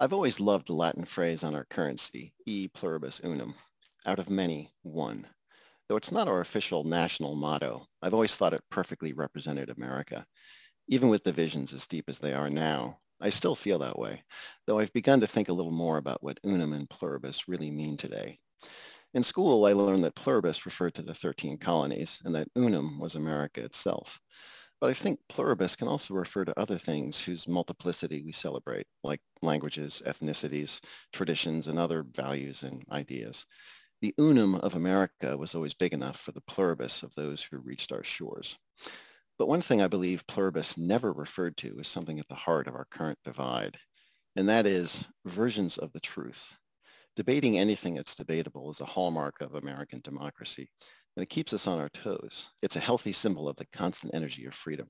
I've always loved the Latin phrase on our currency, e pluribus unum, out of many, one. Though it's not our official national motto, I've always thought it perfectly represented America. Even with divisions as deep as they are now, I still feel that way, though I've begun to think a little more about what unum and pluribus really mean today. In school, I learned that pluribus referred to the 13 colonies and that unum was America itself. But I think pluribus can also refer to other things whose multiplicity we celebrate, like languages, ethnicities, traditions, and other values and ideas. The unum of America was always big enough for the pluribus of those who reached our shores. But one thing I believe pluribus never referred to is something at the heart of our current divide, and that is versions of the truth. Debating anything that's debatable is a hallmark of American democracy, and it keeps us on our toes. It's a healthy symbol of the constant energy of freedom.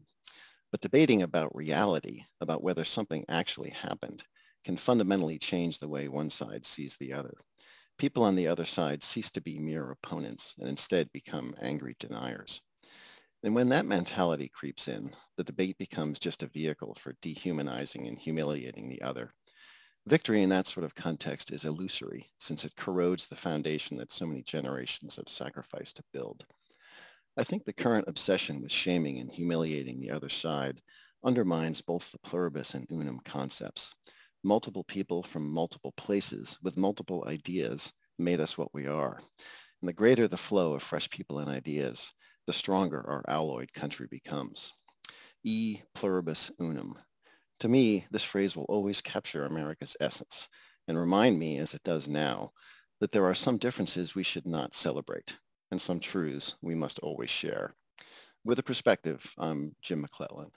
But debating about reality, about whether something actually happened, can fundamentally change the way one side sees the other. People on the other side cease to be mere opponents and instead become angry deniers. And when that mentality creeps in, the debate becomes just a vehicle for dehumanizing and humiliating the other. Victory in that sort of context is illusory since it corrodes the foundation that so many generations have sacrificed to build. I think the current obsession with shaming and humiliating the other side undermines both the pluribus and unum concepts. Multiple people from multiple places with multiple ideas made us what we are. And the greater the flow of fresh people and ideas, the stronger our alloyed country becomes. E pluribus unum, to me, this phrase will always capture America's essence and remind me, as it does now, that there are some differences we should not celebrate and some truths we must always share. With a perspective, I'm Jim McClellan.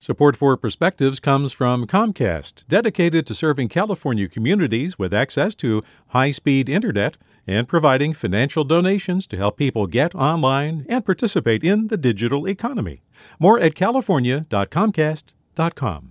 Support for Perspectives comes from Comcast, dedicated to serving California communities with access to high speed internet and providing financial donations to help people get online and participate in the digital economy. More at california.comcast.com.